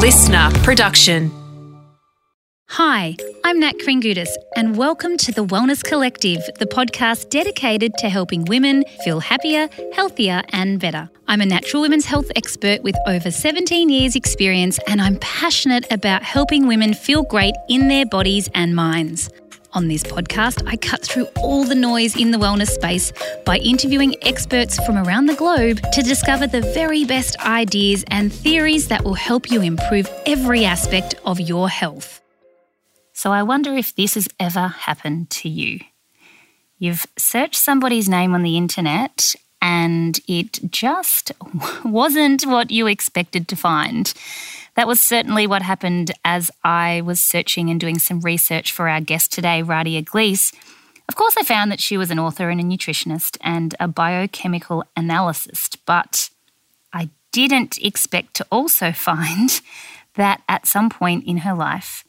listener production. Hi, I'm Nat Kringoudis, and welcome to the Wellness Collective, the podcast dedicated to helping women feel happier, healthier, and better. I'm a natural women's health expert with over 17 years' experience, and I'm passionate about helping women feel great in their bodies and minds. On this podcast, I cut through all the noise in the wellness space by interviewing experts from around the globe to discover the very best ideas and theories that will help you improve every aspect of your health. So I wonder if this has ever happened to you. You've searched somebody's name on the internet and it just wasn't what you expected to find. That was certainly what happened as I was searching and doing some research for our guest today, Radhia Gleis. Of course, I found that she was an author and a nutritionist and a biochemical analyst, but I didn't expect to also find that at some point in her life,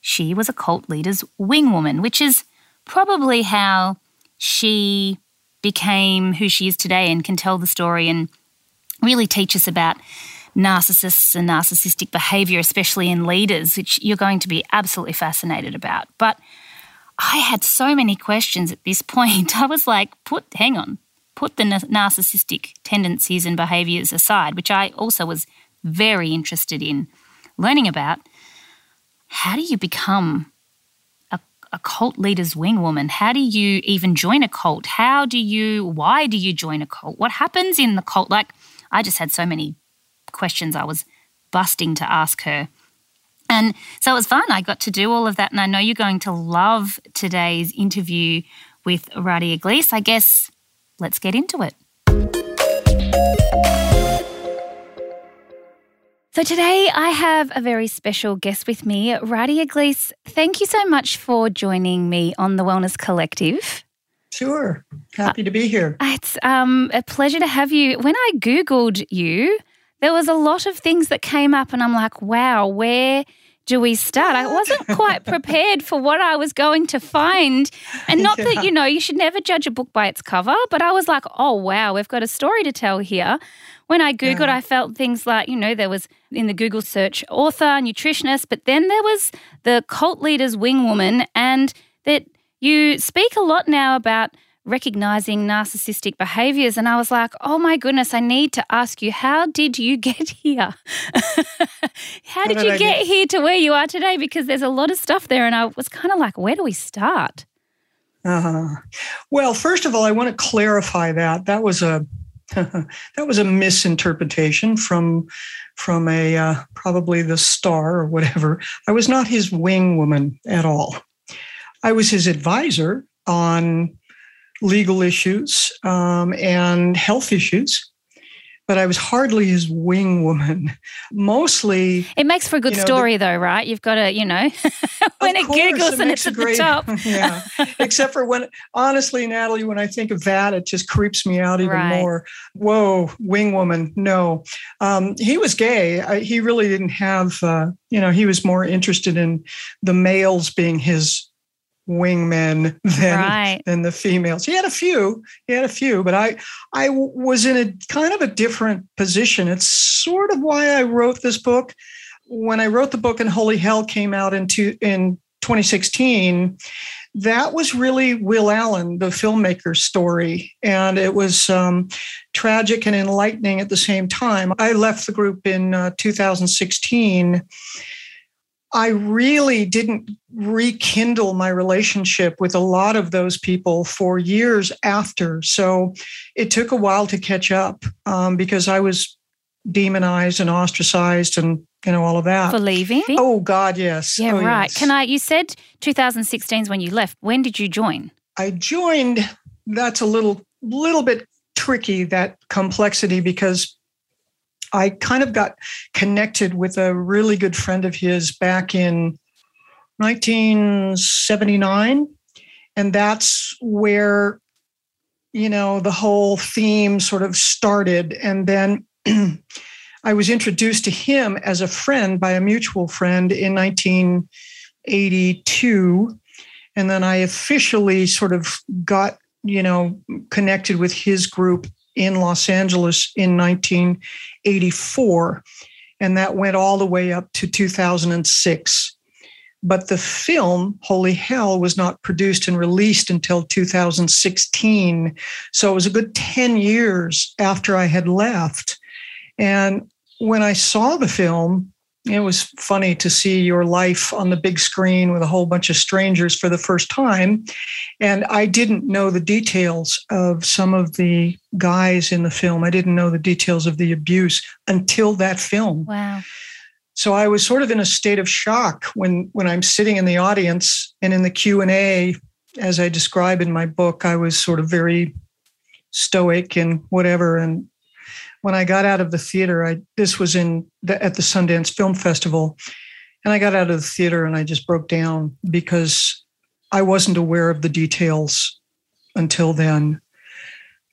she was a cult leader's wing woman, which is probably how she became who she is today and can tell the story and really teach us about narcissists and narcissistic behavior, especially in leaders, which you're going to be absolutely fascinated about. But I had so many questions at this point. I was like, put, hang on, put the narcissistic tendencies and behaviors aside, which I also was very interested in learning about how do you become a, a cult leader's wing woman? How do you even join a cult? How do you, why do you join a cult? What happens in the cult? Like, I just had so many questions I was busting to ask her. And so it was fun. I got to do all of that. And I know you're going to love today's interview with Radhia Gleis. I guess let's get into it. So today I have a very special guest with me, Radhia Gleis. Thank you so much for joining me on the Wellness Collective. Sure. Happy uh, to be here. It's um, a pleasure to have you. When I Googled you, there was a lot of things that came up, and I'm like, wow, where do we start? I wasn't quite prepared for what I was going to find. And not yeah. that, you know, you should never judge a book by its cover, but I was like, oh, wow, we've got a story to tell here. When I Googled, yeah. I felt things like, you know, there was in the Google search author, nutritionist, but then there was the cult leader's wing woman, and that you speak a lot now about recognizing narcissistic behaviors. And I was like, oh my goodness, I need to ask you, how did you get here? how did, you get, get here to where you are today? Because there's a lot of stuff there. And I was kind of like, where do we start? Uh-huh. Well, first of all, I want to clarify that. That was a that was a misinterpretation from from a uh, probably the star or whatever. I was not his wing woman at all. I was his advisor on legal issues um, and health issues but I was hardly his wing woman. Mostly, it makes for a good you know, story, the, though, right? You've got to, you know, when it giggles and it's at great, the top. yeah, except for when, honestly, Natalie, when I think of that, it just creeps me out even right. more. Whoa, wing woman, no. Um, he was gay. I, he really didn't have, uh, you know, he was more interested in the males being his wingmen than right. than the females. He had a few. He had a few, but I I was in a kind of a different position. It's sort of why I wrote this book. When I wrote the book and Holy Hell came out in two, in 2016, that was really Will Allen, the filmmaker's story, and it was um, tragic and enlightening at the same time. I left the group in uh, 2016 I really didn't rekindle my relationship with a lot of those people for years after. So it took a while to catch up um, because I was demonized and ostracized and you know all of that for leaving. Oh God, yes. Yeah, oh, right. Yes. Can I? You said 2016 is when you left. When did you join? I joined. That's a little little bit tricky that complexity because I kind of got connected with a really good friend of his back in 1979. And that's where, you know, the whole theme sort of started. And then I was introduced to him as a friend by a mutual friend in 1982. And then I officially sort of got, you know, connected with his group in Los Angeles in 1984. And that went all the way up to 2006. But the film, Holy Hell, was not produced and released until 2016. So it was a good 10 years after I had left. And when I saw the film, it was funny to see your life on the big screen with a whole bunch of strangers for the first time. And I didn't know the details of some of the guys in the film. I didn't know the details of the abuse until that film. Wow. So I was sort of in a state of shock when when I'm sitting in the audience and in the Q&A as I describe in my book, I was sort of very stoic and whatever and when I got out of the theater, I this was in the, at the Sundance Film Festival, and I got out of the theater and I just broke down because I wasn't aware of the details until then.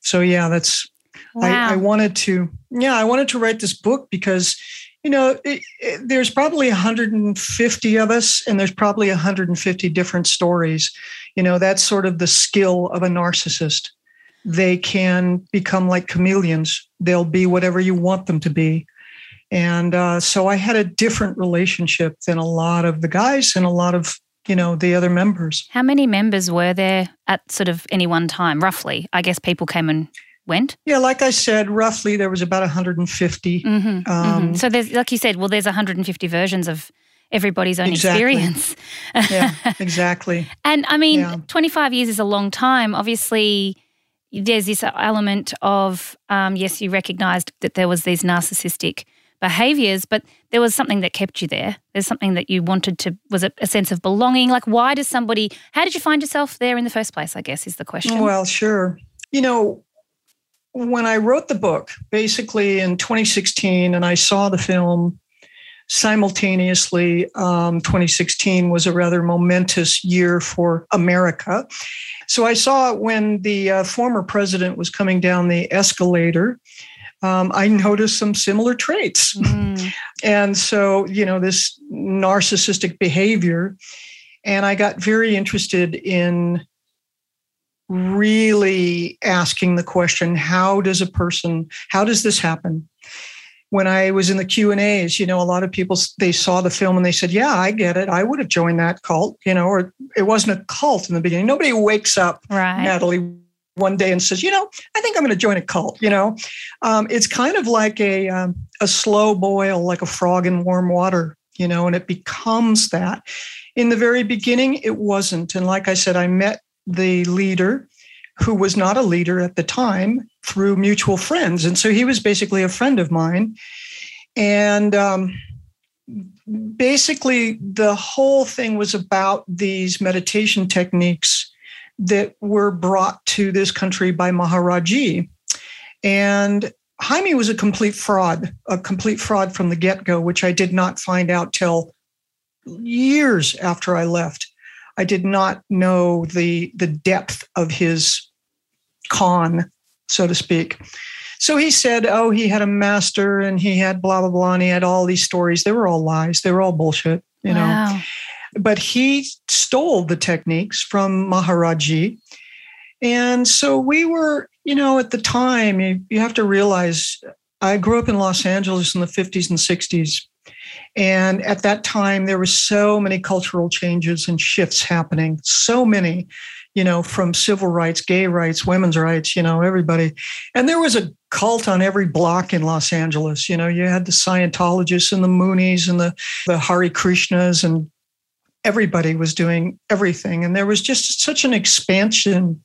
So yeah, that's wow. I, I, wanted to yeah I wanted to write this book because you know it, it, there's probably 150 of us and there's probably 150 different stories. You know that's sort of the skill of a narcissist they can become like chameleons. They'll be whatever you want them to be. And uh, so I had a different relationship than a lot of the guys and a lot of you know the other members. How many members were there at sort of any one time, roughly? I guess people came and went. Yeah, like I said, roughly there was about 150. Mm-hmm, um, mm-hmm. So there's, like you said, well, there's 150 versions of everybody's own exactly. experience. yeah, exactly. and I mean, yeah. 25 years is a long time. Obviously there's this element of um, yes, you recognised that there was these narcissistic behaviours, but there was something that kept you there. There's something that you wanted to was it a sense of belonging? Like, why does somebody? How did you find yourself there in the first place? I guess is the question. Well, sure. You know, when I wrote the book, basically in 2016, and I saw the film simultaneously, um, 2016 was a rather momentous year for America. So I saw when the uh, former president was coming down the escalator. Um, I noticed some similar traits. Mm. and so, you know, this narcissistic behavior. And I got very interested in really asking the question how does a person, how does this happen? When I was in the Q and A's, you know, a lot of people they saw the film and they said, "Yeah, I get it. I would have joined that cult." You know, or it wasn't a cult in the beginning. Nobody wakes up, right. Natalie, one day and says, "You know, I think I'm going to join a cult." You know, um, it's kind of like a um, a slow boil, like a frog in warm water. You know, and it becomes that. In the very beginning, it wasn't, and like I said, I met the leader who was not a leader at the time through mutual friends. And so he was basically a friend of mine. And um, basically, the whole thing was about these meditation techniques that were brought to this country by Maharaji. And Jaime was a complete fraud, a complete fraud from the get go, which I did not find out till years after I left. I did not know the the depth of his con, so to speak. So he said, oh, he had a master and he had blah, blah, blah. And he had all these stories. They were all lies. They were all bullshit, you wow. know. But he stole the techniques from Maharaji. And so we were, you know, at the time, you, you have to realize I grew up in Los Angeles in the 50s and 60s. And at that time, there were so many cultural changes and shifts happening, so many you know, from civil rights, gay rights, women's rights, you know, everybody. And there was a cult on every block in Los Angeles. You know, you had the Scientologists and the Moonies and the, the Hare Krishnas, and everybody was doing everything. And there was just such an expansion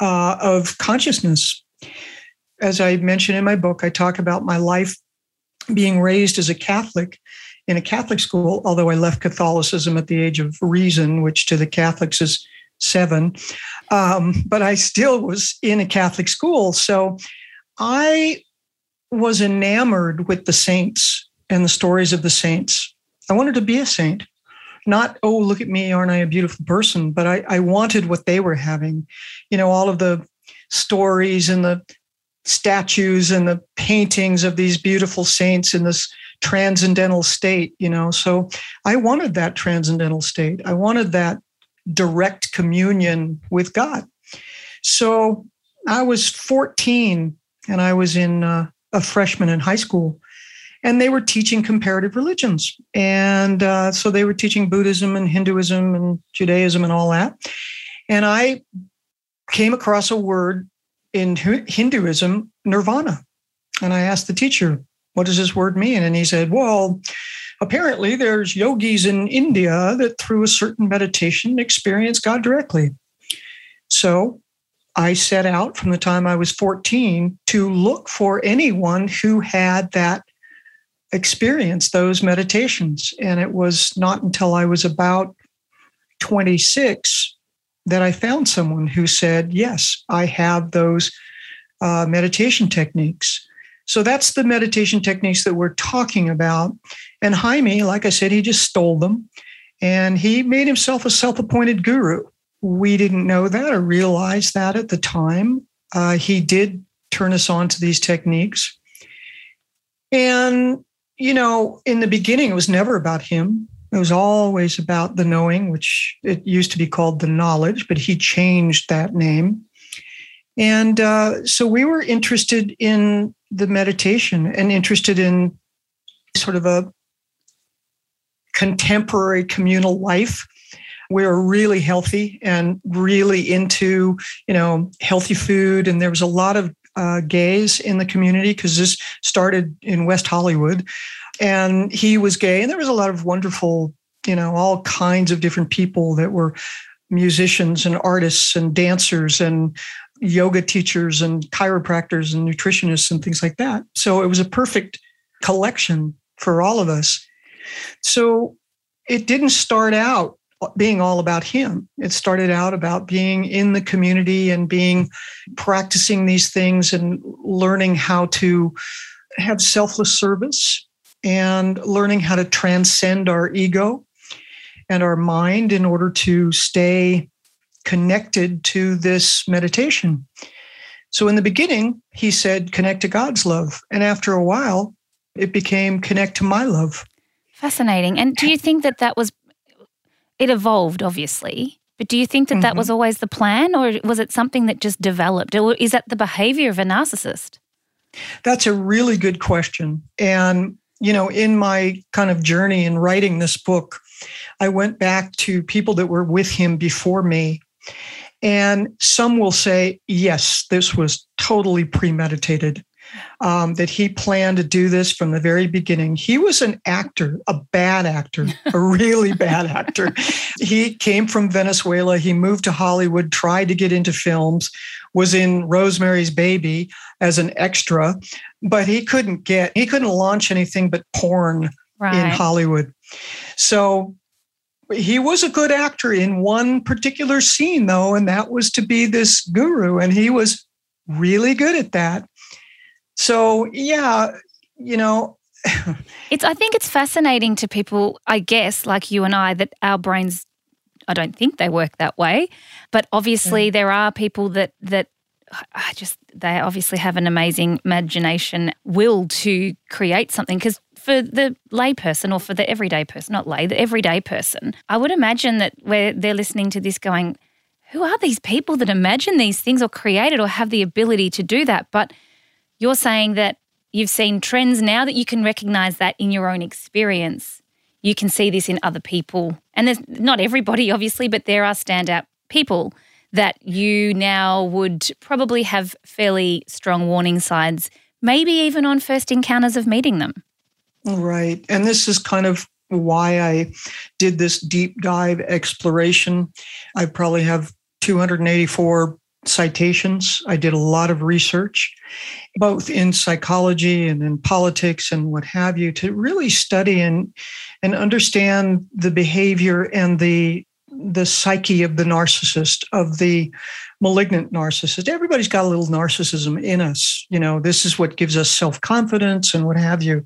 uh, of consciousness. As I mentioned in my book, I talk about my life being raised as a Catholic in a Catholic school, although I left Catholicism at the age of reason, which to the Catholics is seven, um, but I still was in a Catholic school. So I was enamored with the saints and the stories of the saints. I wanted to be a saint. Not, oh, look at me, aren't I a beautiful person? But I, I wanted what they were having. You know, all of the stories and the statues and the paintings of these beautiful saints in this transcendental state, you know. So I wanted that transcendental state. I wanted that direct communion with God. So I was 14 and I was in uh, a freshman in high school. and they were teaching comparative religions. And uh, so they were teaching Buddhism and Hinduism and Judaism and all that. And I came across a word in Hinduism, nirvana. And I asked the teacher, what does this word mean? And he said, well, apparently there's yogis in India that through a certain meditation experience God directly. So I set out from the time I was 14 to look for anyone who had that experience, those meditations. And it was not until I was about 26 that I found someone who said, Yes, I have those uh, meditation techniques. So that's the meditation techniques that we're talking about. And Jaime, like I said, he just stole them and he made himself a self appointed guru. We didn't know that or realize that at the time. Uh, he did turn us on to these techniques. And, you know, in the beginning, it was never about him. It was always about the knowing, which it used to be called the knowledge, but he changed that name. And uh, so we were interested in the meditation and interested in sort of a contemporary communal life. We were really healthy and really into you know healthy food. And there was a lot of uh, gays in the community because this started in west hollywood. And he was gay and there was a lot of wonderful you know all kinds of different people that were musicians and artists and dancers and yoga teachers and chiropractors and nutritionists and things like that. So it was a perfect collection for all of us so it didn't start out being all about him. It started out about being in the community and being practicing these things and learning how to have selfless service and learning how to transcend our ego and our mind in order to stay connected to this meditation. So, in the beginning, he said, connect to God's love. And after a while, it became connect to my love. Fascinating. And do you think that that was it evolved, obviously. But do you think that mm-hmm. that was mm-hmm. always the plan, or was it something that just developed? Or is that the behavior of a narcissist? That's a really good question. And, you know, in my kind of journey in writing this book, I went back to people that were with him before me. And some will say, yes, this was totally premeditated um, that he planned to do this from the very beginning. He was an actor, a bad actor, a really bad actor. He came from Venezuela. He moved to Hollywood, tried to get into films, was in Rosemary's Baby as an extra, but he couldn't get, he couldn't launch anything but porn right. in Hollywood. So he was a good actor in one particular scene, though, and that was to be this guru. And he was really good at that. So, yeah, you know, it's I think it's fascinating to people, I guess, like you and I, that our brains I don't think they work that way. But obviously mm. there are people that that I just they obviously have an amazing imagination, will to create something. Because for the layperson or for the everyday person, not lay, the everyday person, I would imagine that where they're listening to this going, who are these people that imagine these things or create it or have the ability to do that? But you're saying that you've seen trends now that you can recognize that in your own experience. You can see this in other people. And there's not everybody, obviously, but there are standout people that you now would probably have fairly strong warning signs, maybe even on first encounters of meeting them. Right. And this is kind of why I did this deep dive exploration. I probably have 284 citations. I did a lot of research, both in psychology and in politics and what have you, to really study and and understand the behavior and the the psyche of the narcissist, of the malignant narcissist. Everybody's got a little narcissism in us. You know, this is what gives us self confidence and what have you.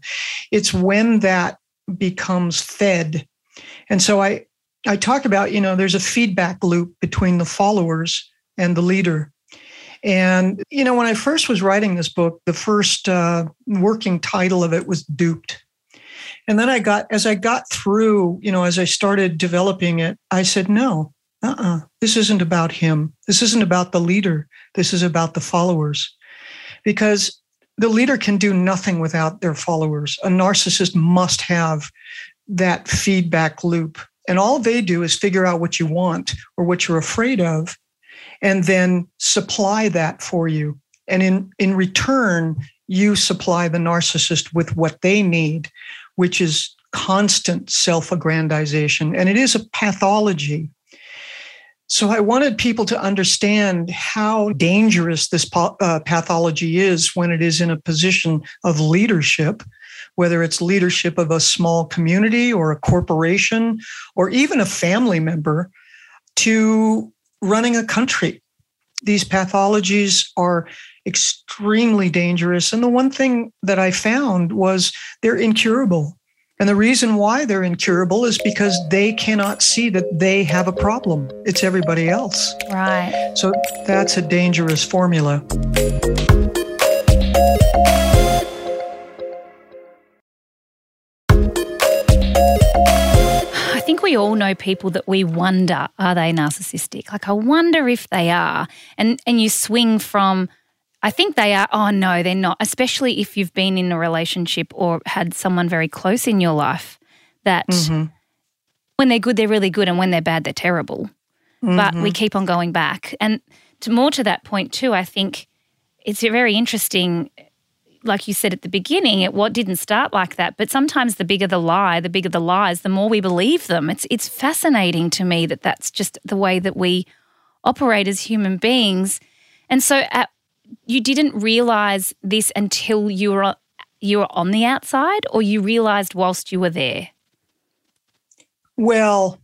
It's when that becomes fed. And so I, I talk about, you know, there's a feedback loop between the followers and the leader. And, you know, when I first was writing this book, the first uh, working title of it was Duped. And then I got, as I got through, you know, as I started developing it, I said, no, uh uh-uh, uh this isn't about him. This isn't about the leader. This is about the followers. Because the leader can do nothing without their followers. A narcissist must have that feedback loop. And all they do is figure out what you want or what you're afraid of and then supply that for you. And in, in return, you supply the narcissist with what they need, which is constant self aggrandization. And it is a pathology. So I wanted people to understand how dangerous this uh, pathology is when it is in a position of leadership, whether it's leadership of a small community or a corporation or even a family member, to running a country. These pathologies are extremely dangerous. And the one thing that I found was they're incurable. And the reason why they're incurable is because they cannot see that they have a problem. It's everybody else. Right. So that's a dangerous formula. We all know people that we wonder are they narcissistic? Like I wonder if they are. And and you swing from I think they are. Oh, no, they're not. Especially if you've been in a relationship or had someone very close in your life that mm-hmm. when they're good, they're really good. And when they're bad, they're terrible. Mm-hmm. But we mm-hmm. keep on going back. And to more to that point, too, I think it's a very interesting. Like you said at the beginning, it what didn't start like that. But sometimes the bigger the lie, the bigger the lies, the more we believe them. It's it's fascinating to me that that's just the way that we operate as human beings. And so at you didn't realize this until you were you were on the outside or you realized whilst you were there? Well,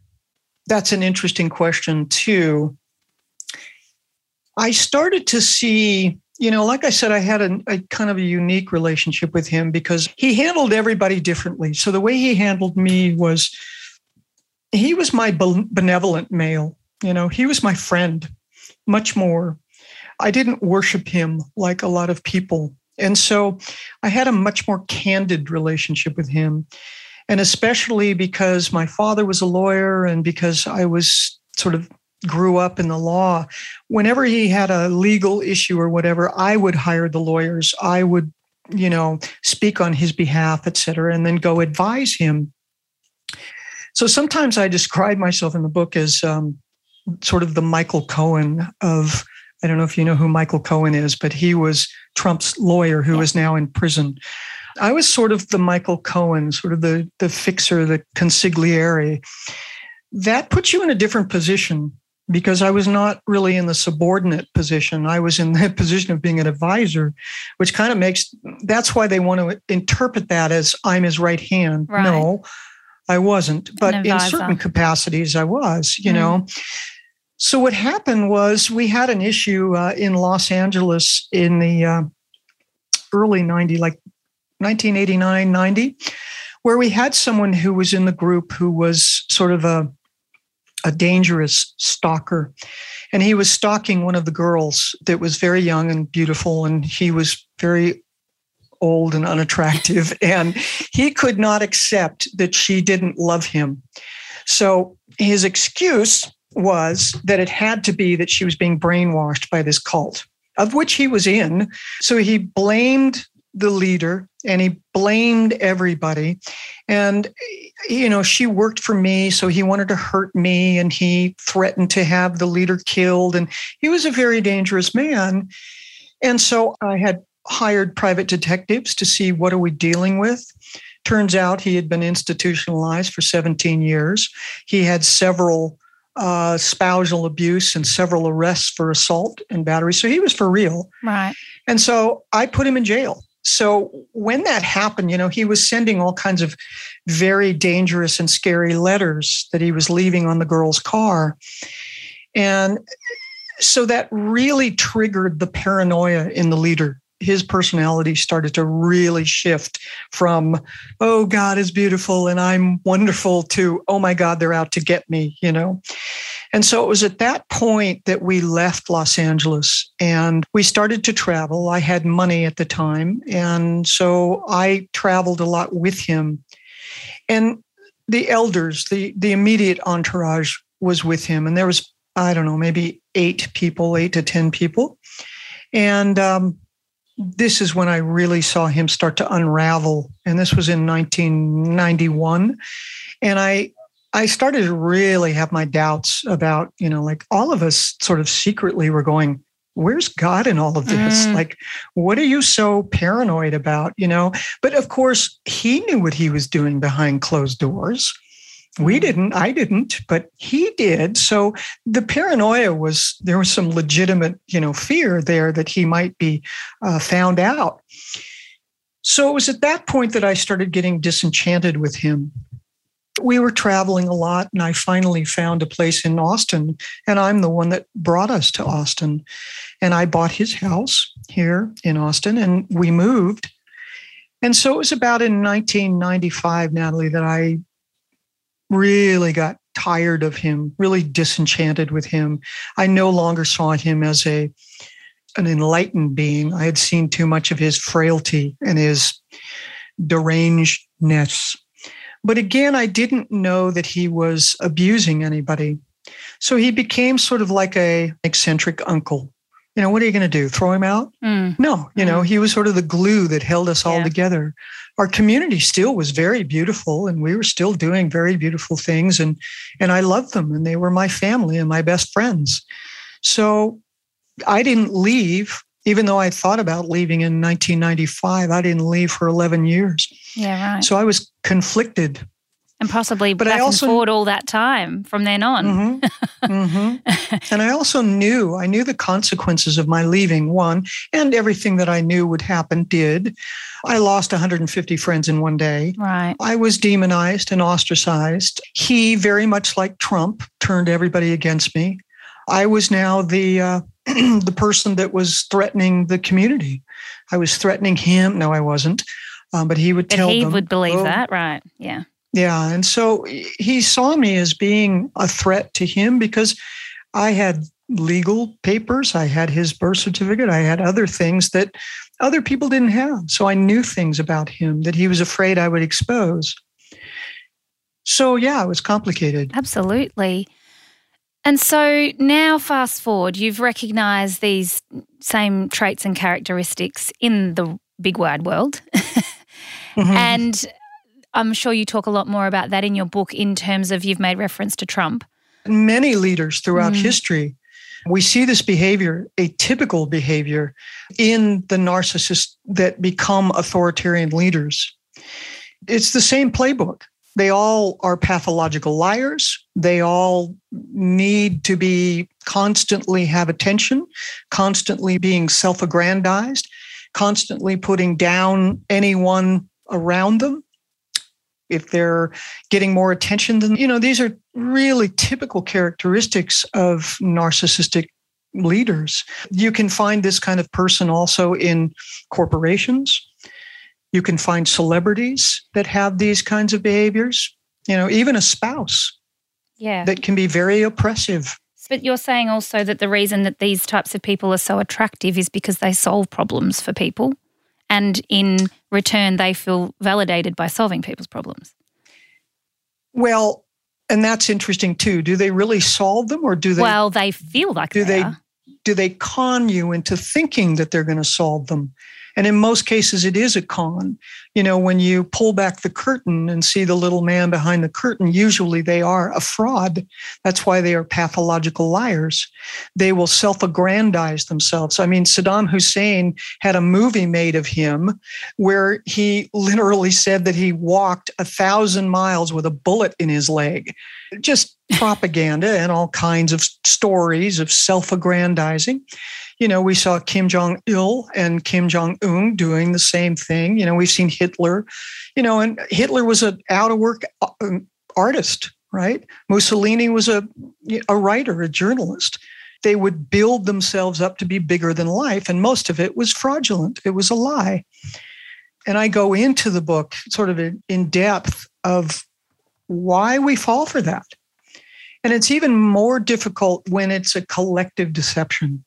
that's an interesting question too. I started to see, you know, like I said, I had a, a, kind of a unique relationship with him because he handled everybody differently. So the way he handled me was he was my benevolent male, you know, he was my friend much more I didn't worship him like a lot of people. And so I had a much more candid relationship with him. And especially because my father was a lawyer and because I was sort of grew up in the law, whenever he had a legal issue or whatever, I would hire the lawyers. I would, you know, speak on his behalf, et cetera, and then go advise him. So sometimes I describe myself in the book as um, sort of the Michael Cohen of I don't know if you know who Michael Cohen is, but he was Trump's lawyer who is now in prison. I was sort of the Michael Cohen, sort of the, the fixer, the consigliere. That puts you in a different position because I was not really in the subordinate position. I was in the position of being an advisor, which kind of makes that's why they want to interpret that as I'm his right hand. Right. No, I wasn't. But in certain capacities, I was, you mm. know. So what happened was we had an issue uh, in Los Angeles in the uh, early 90, like 1989, 90, where we had someone who was in the group who was sort of a, a dangerous stalker. And he was stalking one of the girls that was very young and beautiful, and he was very old and unattractive. and he could not accept that she didn't love him. So his excuse was that it had to be that she was being brainwashed by this cult, of which he was in. So he blamed the leader and he blamed everybody. And, you know, she worked for me, so he wanted to hurt me and he threatened to have the leader killed. And he was a very dangerous man. And so I had hired private detectives to see what are we dealing with. Turns out he had been institutionalized for 17 years. He had several uh, spousal abuse and several arrests for assault and battery. So he was for real. Right. And so I put him in jail. So when that happened, you know, he was sending all kinds of very dangerous and scary letters that he was leaving on the girl's car. And so that really triggered the paranoia in the leader his personality started to really shift from oh god is beautiful and i'm wonderful to oh my god they're out to get me you know? And so it was at that point that we left los angeles and we started to travel. I had money at the time and so i traveled a lot with him. And the elders the the immediate entourage was with him and there was i don't know maybe eight people eight to ten people. And um, this is when I really saw him start to unravel. And this was in 1991. And I, I started to really have my doubts about, you know, like all of us sort of secretly were going, where's God in all of this? Mm. Like, what are you so paranoid about? You know, but of course, he knew what he was doing behind closed doors. We mm. didn't, I didn't, but he did. So the paranoia was there was some legitimate, you know, fear there that he might be uh, found out. So it was at that point that I started getting disenchanted with him we were traveling a lot and I finally found a place in Austin and I'm the one that brought us to Austin and I bought his house here in Austin and we moved and so it was about in 1995 Natalie that I really got tired of him really disenchanted with him I no longer saw him as a an enlightened being I had seen too much of his frailty and his derangedness but again, I didn't know that he was abusing anybody. So he became sort of like a eccentric uncle. You know, what are you going to do? Throw him out? Mm. No, you mm. know, he was sort of the glue that held us all yeah. together. Our community still was very beautiful and we were still doing very beautiful things and and I loved them and they were my family and my best friends. So I didn't leave even though I thought about leaving in 1995, I didn't leave for 11 years. Yeah, right. So I was conflicted. And possibly but back I also, forward all that time from then on. Mm-hmm, mm-hmm. and I also knew, I knew the consequences of my leaving, one, and everything that I knew would happen did. I lost 150 friends in one day. Right. I was demonized and ostracized. He, very much like Trump, turned everybody against me. I was now the uh, the person that was threatening the community. I was threatening him. No, I wasn't. Um, but he would tell he them. He would believe oh, that, right? Yeah. Yeah. And so he saw me as being a threat to him because I had legal papers. I had his birth certificate. I had other things that other people didn't have. So I knew things about him that he was afraid I would expose. So, yeah, it was complicated. Absolutely. And so now, fast forward, you've recognized these same traits and characteristics in the big wide world. mm-hmm. And I'm sure you talk a lot more about that in your book in terms of you've made reference to Trump. Many leaders throughout mm. history, we see this behavior, a typical behavior, in the narcissists that become authoritarian leaders. It's the same playbook. They all are pathological liars. They all need to be constantly have attention, constantly being self aggrandized, constantly putting down anyone around them. If they're getting more attention than, you know, these are really typical characteristics of narcissistic leaders. You can find this kind of person also in corporations you can find celebrities that have these kinds of behaviors, you know, even a spouse. Yeah. That can be very oppressive. But you're saying also that the reason that these types of people are so attractive is because they solve problems for people. And in return, they feel validated by solving people's problems. Well, and that's interesting too. Do they really solve them or do they? Well, they feel like do they, they do they con you into thinking that they're going to solve them? And in most cases, it is a con. You know, when you pull back the curtain and see the little man behind the curtain, usually they are a fraud. That's why they are pathological liars. They will self aggrandize themselves. I mean, Saddam Hussein had a movie made of him where he literally said that he walked a thousand miles with a bullet in his leg. Just propaganda and all kinds of stories of self aggrandizing you know, we saw Kim Jong il and Kim Jong un doing the same thing. You know, we've seen Hitler, you know, and Hitler was an out of work um, artist, right? Mussolini was a, a writer, a journalist. They would build themselves up to be bigger than life, and most of it was fraudulent. It was a lie. And I go into the book sort of in depth of why we fall for that. And it's even more difficult when it's a collective deception.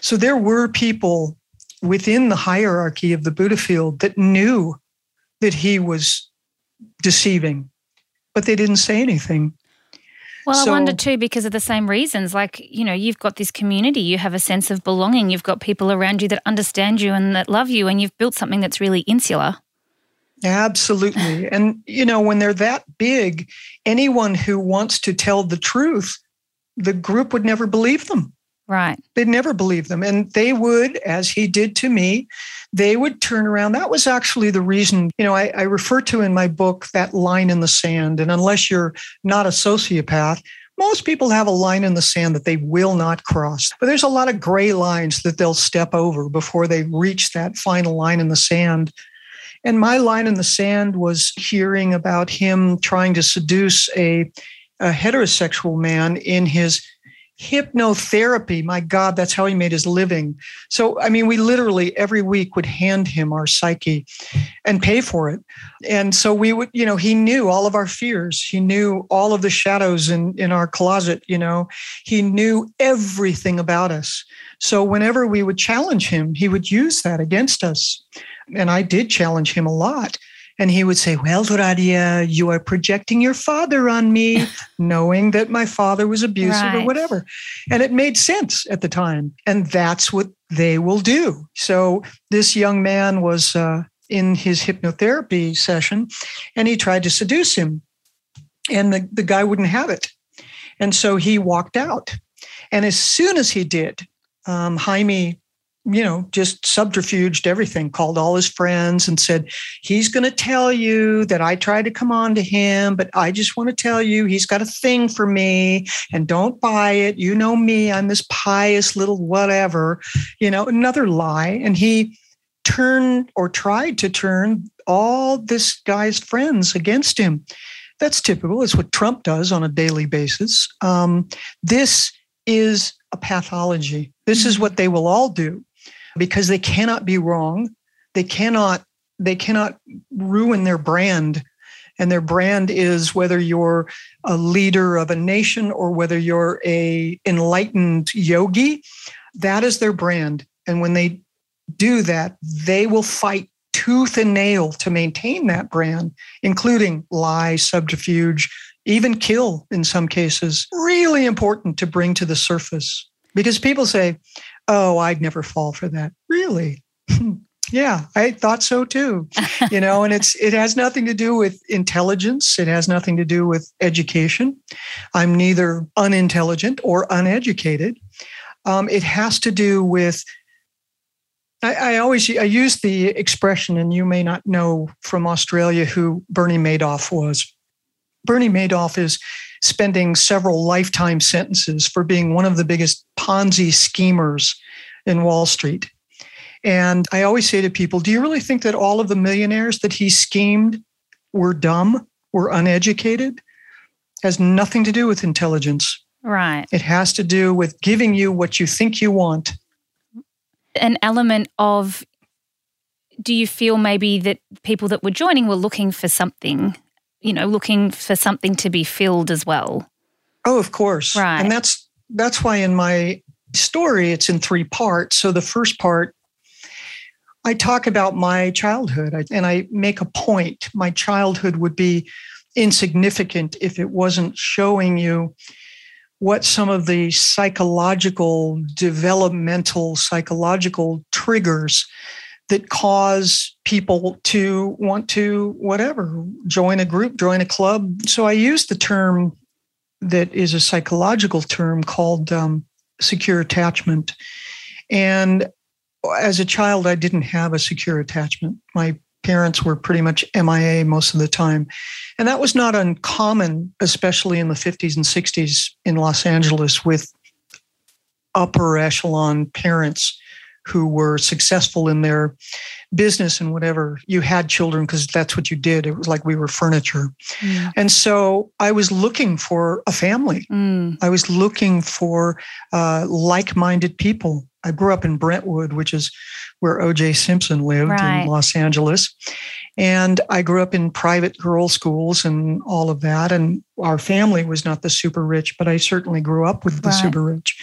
So there were people within the hierarchy of the Buddhafield that knew that he was deceiving, but they didn't say anything. Well, so, I wonder too, because of the same reasons. Like, you know, you've got this community, you have a sense of belonging, you've got people around you that understand you and that love you, and you've built something that's really insular. Absolutely. and, you know, when they're that big, anyone who wants to tell the truth, the group would never believe them. Right. They'd never believe them. And they would, as he did to me, they would turn around. That was actually the reason, you know, I, I refer to in my book that line in the sand. And unless you're not a sociopath, most people have a line in the sand that they will not cross. But there's a lot of gray lines that they'll step over before they reach that final line in the sand. And my line in the sand was hearing about him trying to seduce a, a heterosexual man in his hypnotherapy. My god that's how he made his living. So i mean we literally every week would hand him our psyche and pay for it. And so we would you know he knew all of our fears. He knew all of the shadows in in our closet you know. He knew everything about us. So whenever we would challenge him he would use that against us. And i did challenge him a lot and he would say, Well, Radhia, you are projecting your father on me, knowing that my father was abusive right. or whatever. And it made sense at the time. And that's what they will do. So this young man was uh, in his hypnotherapy session and he tried to seduce him. And the, the guy wouldn't have it. And so he walked out. And as soon as he did, um, Jaime you know, just subterfuged everything, called all his friends and said, He's going to tell you that I tried to come on to him, but I just want to tell you he's got a thing for me and don't buy it. You know me, I'm this pious little whatever, you know, another lie. And he turned or tried to turn all this guy's friends against him. That's typical. It's what Trump does on a daily basis. Um, this is a pathology. This is mm-hmm. what they will all do because they cannot be wrong. They cannot they cannot ruin their brand. And their brand is whether you're a leader of a nation or whether you're a enlightened yogi, that is their brand. And when they do that, they will fight tooth and nail to maintain that brand, including lie, subterfuge, even kill in some cases. Really important to bring to the surface because people say, oh, I'd never fall for that. Really? yeah, I thought so too. you know, and it's it has nothing to do with intelligence. It has nothing to do with education. I'm neither unintelligent or uneducated. Um, it has to do with I, I, always I use the expression, and you may not know from Australia who Bernie Madoff was. Bernie Madoff is spending several lifetime sentences for being one of the biggest Ponzi schemers in Wall Street. And I always say to people, do you really think that all of the millionaires that he schemed were dumb, were uneducated? Has nothing to do with intelligence. Right. It has to do with giving you what you think you want. An element of do you feel maybe that people that were joining were looking for something you know, looking for something to be filled as well. Oh, of course. Right. And that's that's why in my story it's in three parts. So the first part I talk about my childhood and I make a point. My childhood would be insignificant if it wasn't showing you what some of the psychological, developmental, psychological triggers that cause people to want to whatever join a group join a club. So i use the term that is a psychological term called um, secure attachment. And as a child i didn't have a secure attachment. My parents were pretty much mia most of the time. And that was not uncommon especially in the 50s and 60s in los angeles with upper echelon parents who were successful in their business and whatever you had children because that's what you did it was like we were furniture mm. and so i was looking for a family mm. i was looking for uh, like-minded people i grew up in brentwood which is where oj simpson lived right. in los angeles and i grew up in private girls schools and all of that and our family was not the super rich but i certainly grew up with the right. super rich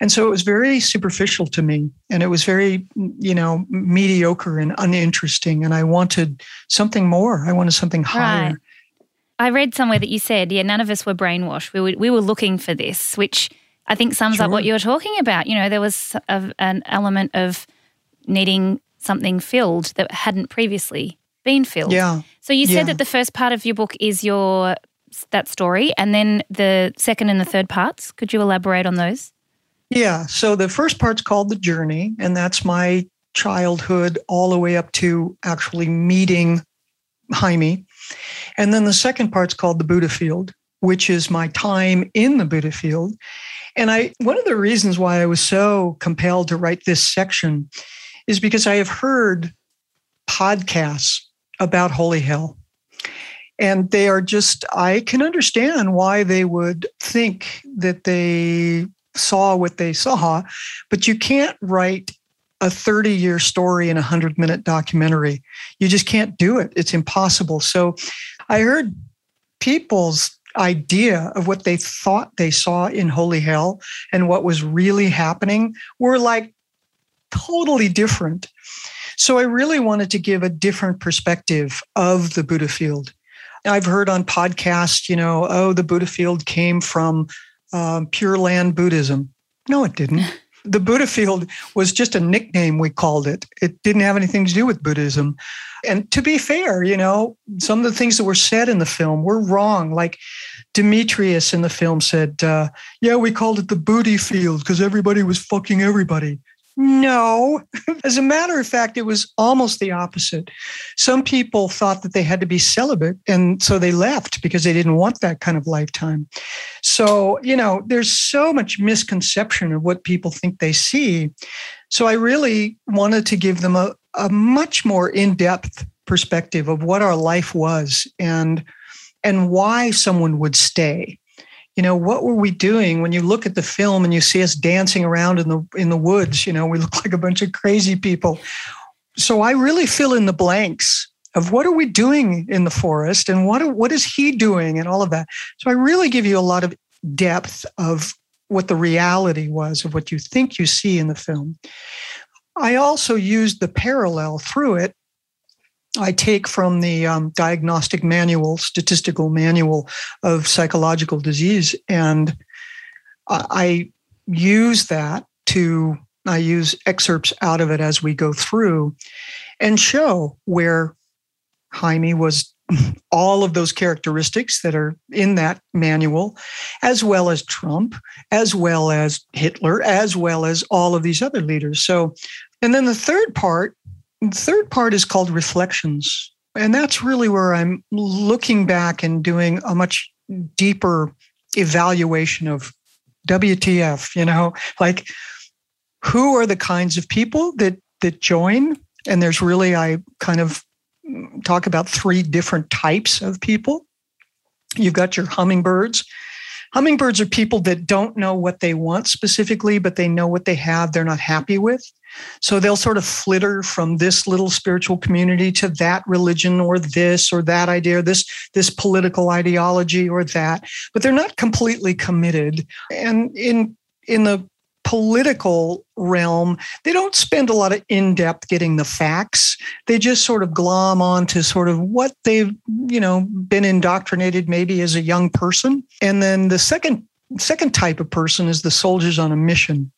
and so it was very superficial to me and it was very, you know, mediocre and uninteresting. And I wanted something more. I wanted something higher. Right. I read somewhere that you said, yeah, none of us were brainwashed. We were, we were looking for this, which I think sums sure. up what you were talking about. You know, there was a, an element of needing something filled that hadn't previously been filled. Yeah. So you said yeah. that the first part of your book is your that story, and then the second and the third parts. Could you elaborate on those? Yeah. So the first part's called the journey, and that's my childhood all the way up to actually meeting Jaime. And then the second part's called the Buddhafield, which is my time in the Buddhafield. And I one of the reasons why I was so compelled to write this section is because I have heard podcasts about holy hell. And they are just, I can understand why they would think that they saw what they saw, but you can't write a 30 year story in a 100 minute documentary. You just can't do it. It's impossible. So I heard people's idea of what they thought they saw in Holy Hell and what was really happening were like totally different. So I really wanted to give a different perspective of the Buddhafield. I've heard on podcasts, you know, oh, the Buddhafield came from um, Pure Land Buddhism. No, it didn't. the Buddhafield was just a nickname we called it. It didn't have anything to do with Buddhism. And to be fair, you know, some of the things that were said in the film were wrong. Like Demetrius in the film said, uh, yeah, we called it the booty field because everybody was fucking everybody. No. As a matter of fact, it was almost the opposite. Some people thought that they had to be celibate, and so they left because they didn't want that kind of lifetime. So, you know, there's so much misconception of what people think they see. So, I really wanted to give them a, a much more in depth perspective of what our life was and and why someone would stay you know what were we doing? When you look at the film and you see us dancing around in the in the woods you know we look like a bunch of crazy people. So i really fill in the blanks of what are we doing in the forest and what what is he doing and all of that. So i really give you a lot of depth of what the reality was of what you think you see in the film. I also used the parallel through it I take from the um, diagnostic manual, statistical manual of psychological disease, and I use that to, I use excerpts out of it as we go through and show where Jaime was all of those characteristics that are in that manual, as well as Trump, as well as Hitler, as well as all of these other leaders. So, and then the third part the third part is called reflections. And that's really where I'm looking back and doing a much deeper evaluation of WTF, you know, like who are the kinds of people that that join? And there's really I kind of talk about three different types of people. You've got your hummingbirds. Hummingbirds are people that don't know what they want specifically, but they know what they have they're not happy with. So they'll sort of flitter from this little spiritual community to that religion or this or that idea, or this, this political ideology or that, but they're not completely committed. And in, in the political realm, they don't spend a lot of in depth getting the facts. They just sort of glom on to sort of what they've, you know, been indoctrinated maybe as a young person. And then the second second type of person is the soldiers on a mission.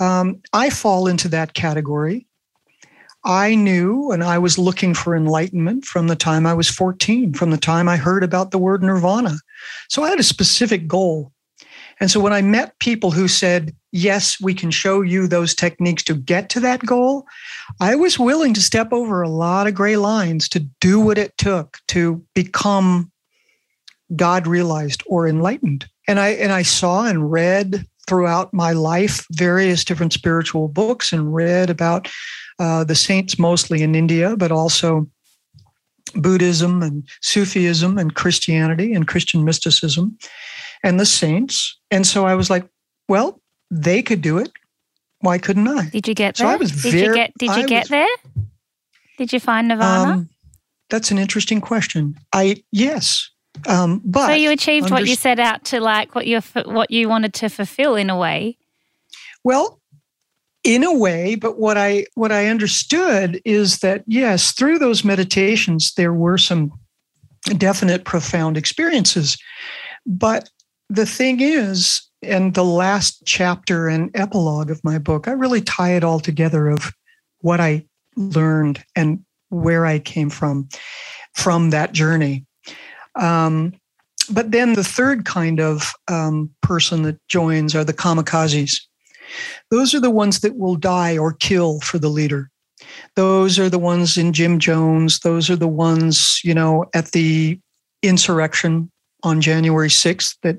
Um, I fall into that category. I knew and I was looking for enlightenment from the time I was 14, from the time I heard about the word nirvana. So I had a specific goal. And so when I met people who said, yes, we can show you those techniques to get to that goal, I was willing to step over a lot of gray lines to do what it took to become God realized or enlightened. And I and I saw and read throughout my life various different spiritual books and read about uh, the saints mostly in India, but also Buddhism and Sufism and Christianity and Christian mysticism and the saints. And so I was like, well, they could do it. Why couldn't I? Did you get there? I was did very, you get did you I get was, there? Did you find Nirvana? Um, that's an interesting question. I yes. Um, but so you achieved under- what you set out to like what you what you wanted to fulfill in a way. Well, in a way, but what I what I understood is that yes, through those meditations there were some definite, profound experiences. But the thing is, and the last chapter and epilogue of my book, I really tie it all together of what I learned and where I came from from that journey. Um, but then the third kind of um, person that joins are the kamikazes. Those are the ones that will die or kill for the leader. Those are the ones in Jim Jones. Those are the ones, you know, at the insurrection on January 6th that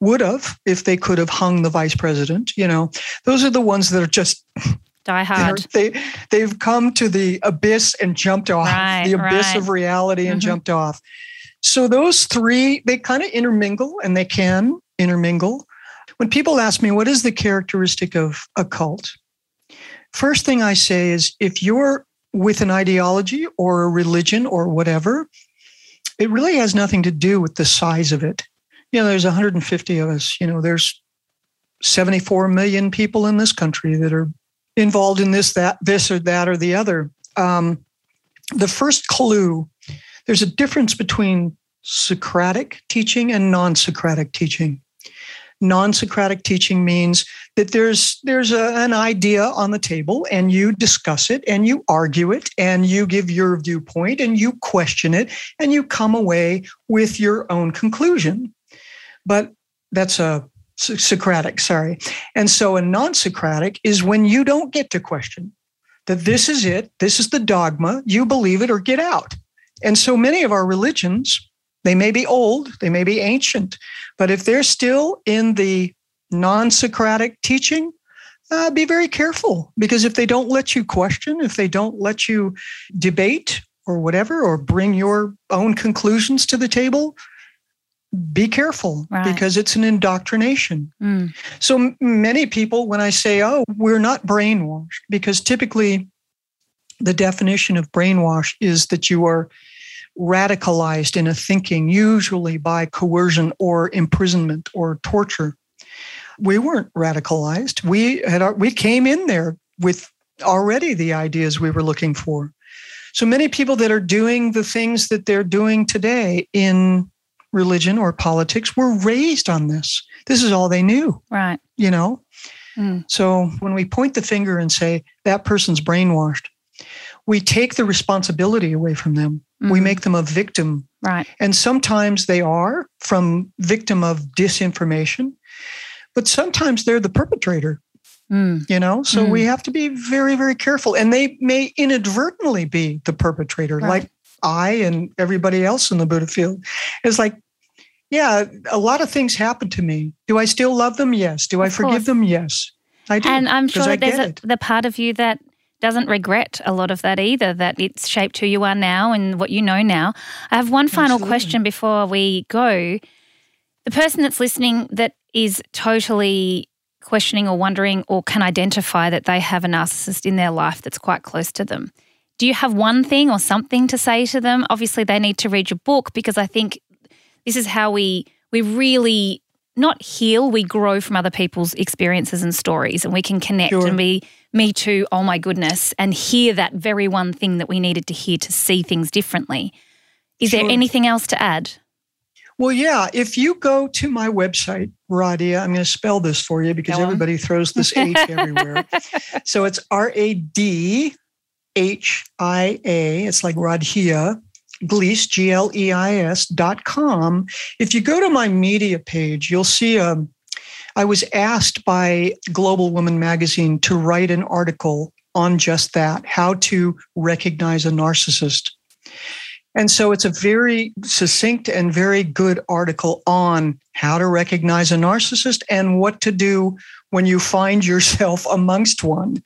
would have, if they could have hung the vice president, you know, those are the ones that are just die hard. They they've come to the abyss and jumped off right, the abyss right. of reality and mm-hmm. jumped off. So those three they kind of intermingle and they can intermingle. When people ask me what is the characteristic of a cult, first thing I say is if you're with an ideology or a religion or whatever, it really has nothing to do with the size of it. You know, there's 150 of us. You know, there's 74 million people in this country that are involved in this, that, this, or that, or the other. Um, the first clue there's a difference between Socratic teaching and non Socratic teaching. Non Socratic teaching means that there's, there's a, an idea on the table and you discuss it and you argue it and you give your viewpoint and you question it and you come away with your own conclusion. But that's a Socratic, sorry. And so a non Socratic is when you don't get to question that this is it, this is the dogma, you believe it or get out. And so many of our religions, they may be old, they may be ancient, but if they're still in the non Socratic teaching, uh, be very careful because if they don't let you question, if they don't let you debate or whatever, or bring your own conclusions to the table, be careful right. because it's an indoctrination. Mm. So many people, when I say, oh, we're not brainwashed, because typically the definition of brainwash is that you are radicalized in a thinking, usually by coercion or imprisonment or torture. We weren't radicalized. We had our, we came in there with already the ideas we were looking for. So many people that are doing the things that they're doing today in religion or politics were raised on this. This is all they knew. Right. You know? Mm. So when we point the finger and say that person's brainwashed, we take the responsibility away from them. Mm. We make them a victim. Right. And sometimes they are from victim of disinformation, but sometimes they're the perpetrator. Mm. You know, so mm. we have to be very, very careful. And they may inadvertently be the perpetrator, right. like I and everybody else in the Buddhafield. It's like, yeah, a lot of things happen to me. Do I still love them? Yes. Do I forgive them? Yes. I do. And I'm sure there's a, the part of you that doesn't regret a lot of that either, that it's shaped who you are now and what you know now. I have one final Absolutely. question before we go. The person that's listening that is totally questioning or wondering or can identify that they have a narcissist in their life that's quite close to them do you have one thing or something to say to them? Obviously, they need to read your book because I think this is how we we really not heal, we grow from other people's experiences and stories, and we can connect sure. and be me too. Oh my goodness, and hear that very one thing that we needed to hear to see things differently. Is sure. there anything else to add? Well, yeah. If you go to my website, Radhia, I'm going to spell this for you because everybody throws this H everywhere. So it's R A D H I A, it's like Radhia, Gleis, G L E I S dot com. If you go to my media page, you'll see a. Um, I was asked by Global Woman magazine to write an article on just that how to recognize a narcissist. And so it's a very succinct and very good article on how to recognize a narcissist and what to do when you find yourself amongst one.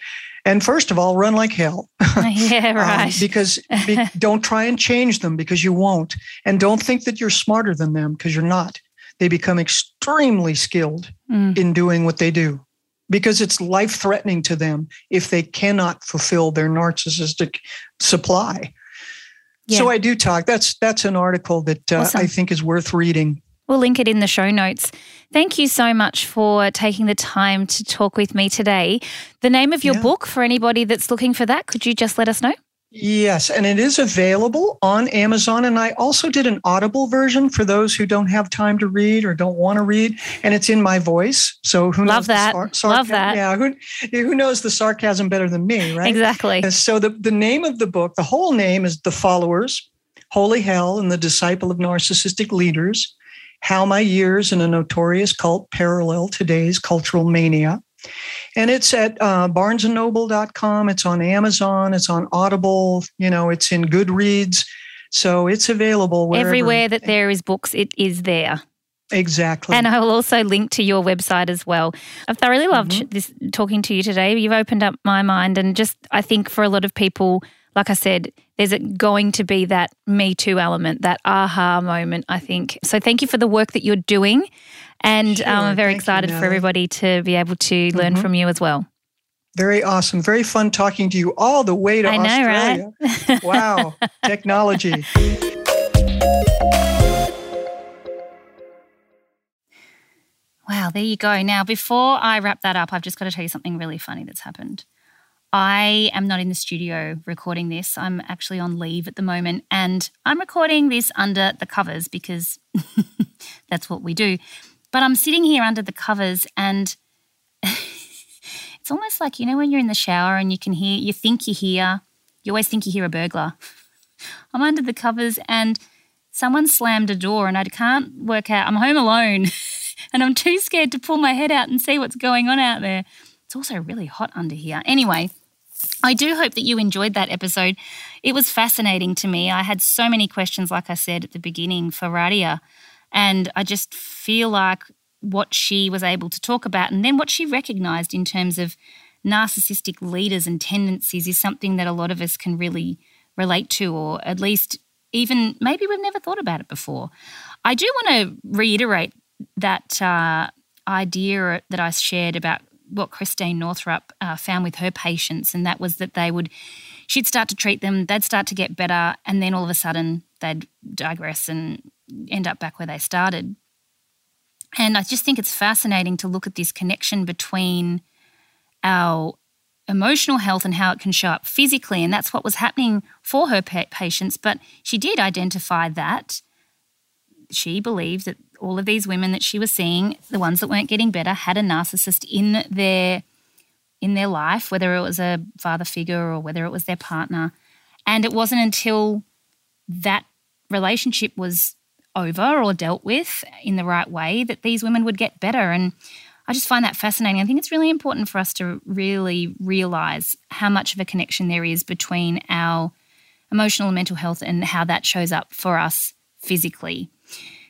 And first of all, run like hell. yeah, um, right. um, because be, don't try and change them because you won't. And don't think that you're smarter than them because you're not. They become extremely skilled mm. in doing what they do because it's life threatening to them if they cannot fulfill their narcissistic supply. Yeah. So I do talk. That's that's an article that uh, awesome. I think is worth reading. We'll link it in the show notes. Thank you so much for taking the time to talk with me today. The name of your yeah. book, for anybody that's looking for that, could you just let us know? Yes, and it is available on Amazon. And I also did an audible version for those who don't have time to read or don't want to read. And it's in my voice. So who Love knows that. Sar- sarcasm? Love that. Yeah, who, who knows the sarcasm better than me, right? Exactly. And so the, the name of the book, the whole name is The Followers, Holy Hell and the Disciple of Narcissistic Leaders, How My Years in a Notorious Cult Parallel Today's Cultural Mania. And it's at uh, barnesandnoble.com. It's on Amazon. It's on Audible. You know, it's in Goodreads. So it's available wherever. everywhere that there is books. It is there. Exactly. And I will also link to your website as well. I've thoroughly loved mm-hmm. this talking to you today. You've opened up my mind, and just I think for a lot of people, like I said, there's going to be that Me Too element, that aha moment, I think. So thank you for the work that you're doing. And sure, um, I'm very excited you, for everybody to be able to learn mm-hmm. from you as well. Very awesome. Very fun talking to you all the way to I Australia. Know, right? wow. Technology. Wow, there you go. Now, before I wrap that up, I've just got to tell you something really funny that's happened. I am not in the studio recording this. I'm actually on leave at the moment and I'm recording this under the covers because that's what we do. But I'm sitting here under the covers and it's almost like, you know, when you're in the shower and you can hear, you think you hear, you always think you hear a burglar. I'm under the covers and someone slammed a door and I can't work out. I'm home alone and I'm too scared to pull my head out and see what's going on out there. It's also really hot under here. Anyway, I do hope that you enjoyed that episode. It was fascinating to me. I had so many questions, like I said at the beginning, for Radhia. And I just feel like what she was able to talk about and then what she recognized in terms of narcissistic leaders and tendencies is something that a lot of us can really relate to, or at least even maybe we've never thought about it before. I do want to reiterate that uh, idea that I shared about what Christine Northrup uh, found with her patients, and that was that they would, she'd start to treat them, they'd start to get better, and then all of a sudden they'd digress and end up back where they started. And I just think it's fascinating to look at this connection between our emotional health and how it can show up physically. And that's what was happening for her patients. But she did identify that. She believed that all of these women that she was seeing, the ones that weren't getting better, had a narcissist in their in their life, whether it was a father figure or whether it was their partner. And it wasn't until that relationship was over or dealt with in the right way that these women would get better. And I just find that fascinating. I think it's really important for us to really realize how much of a connection there is between our emotional and mental health and how that shows up for us physically.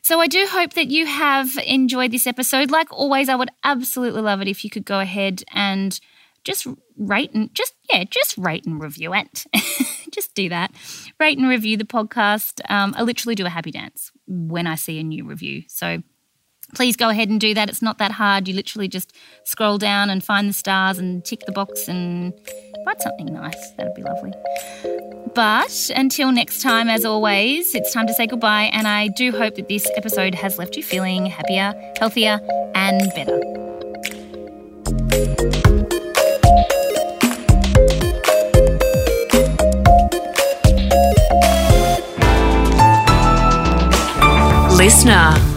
So I do hope that you have enjoyed this episode. Like always, I would absolutely love it if you could go ahead and just rate and just yeah, just rate and review it. just do that. Rate and review the podcast. Um, I literally do a happy dance when I see a new review. So please go ahead and do that. It's not that hard. You literally just scroll down and find the stars and tick the box and write something nice. That'd be lovely. But until next time, as always, it's time to say goodbye. And I do hope that this episode has left you feeling happier, healthier, and better. Listener